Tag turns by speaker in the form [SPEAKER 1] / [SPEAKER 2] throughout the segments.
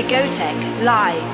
[SPEAKER 1] DJ Gotek live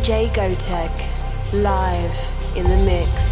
[SPEAKER 1] DJ Gotek, live in the mix.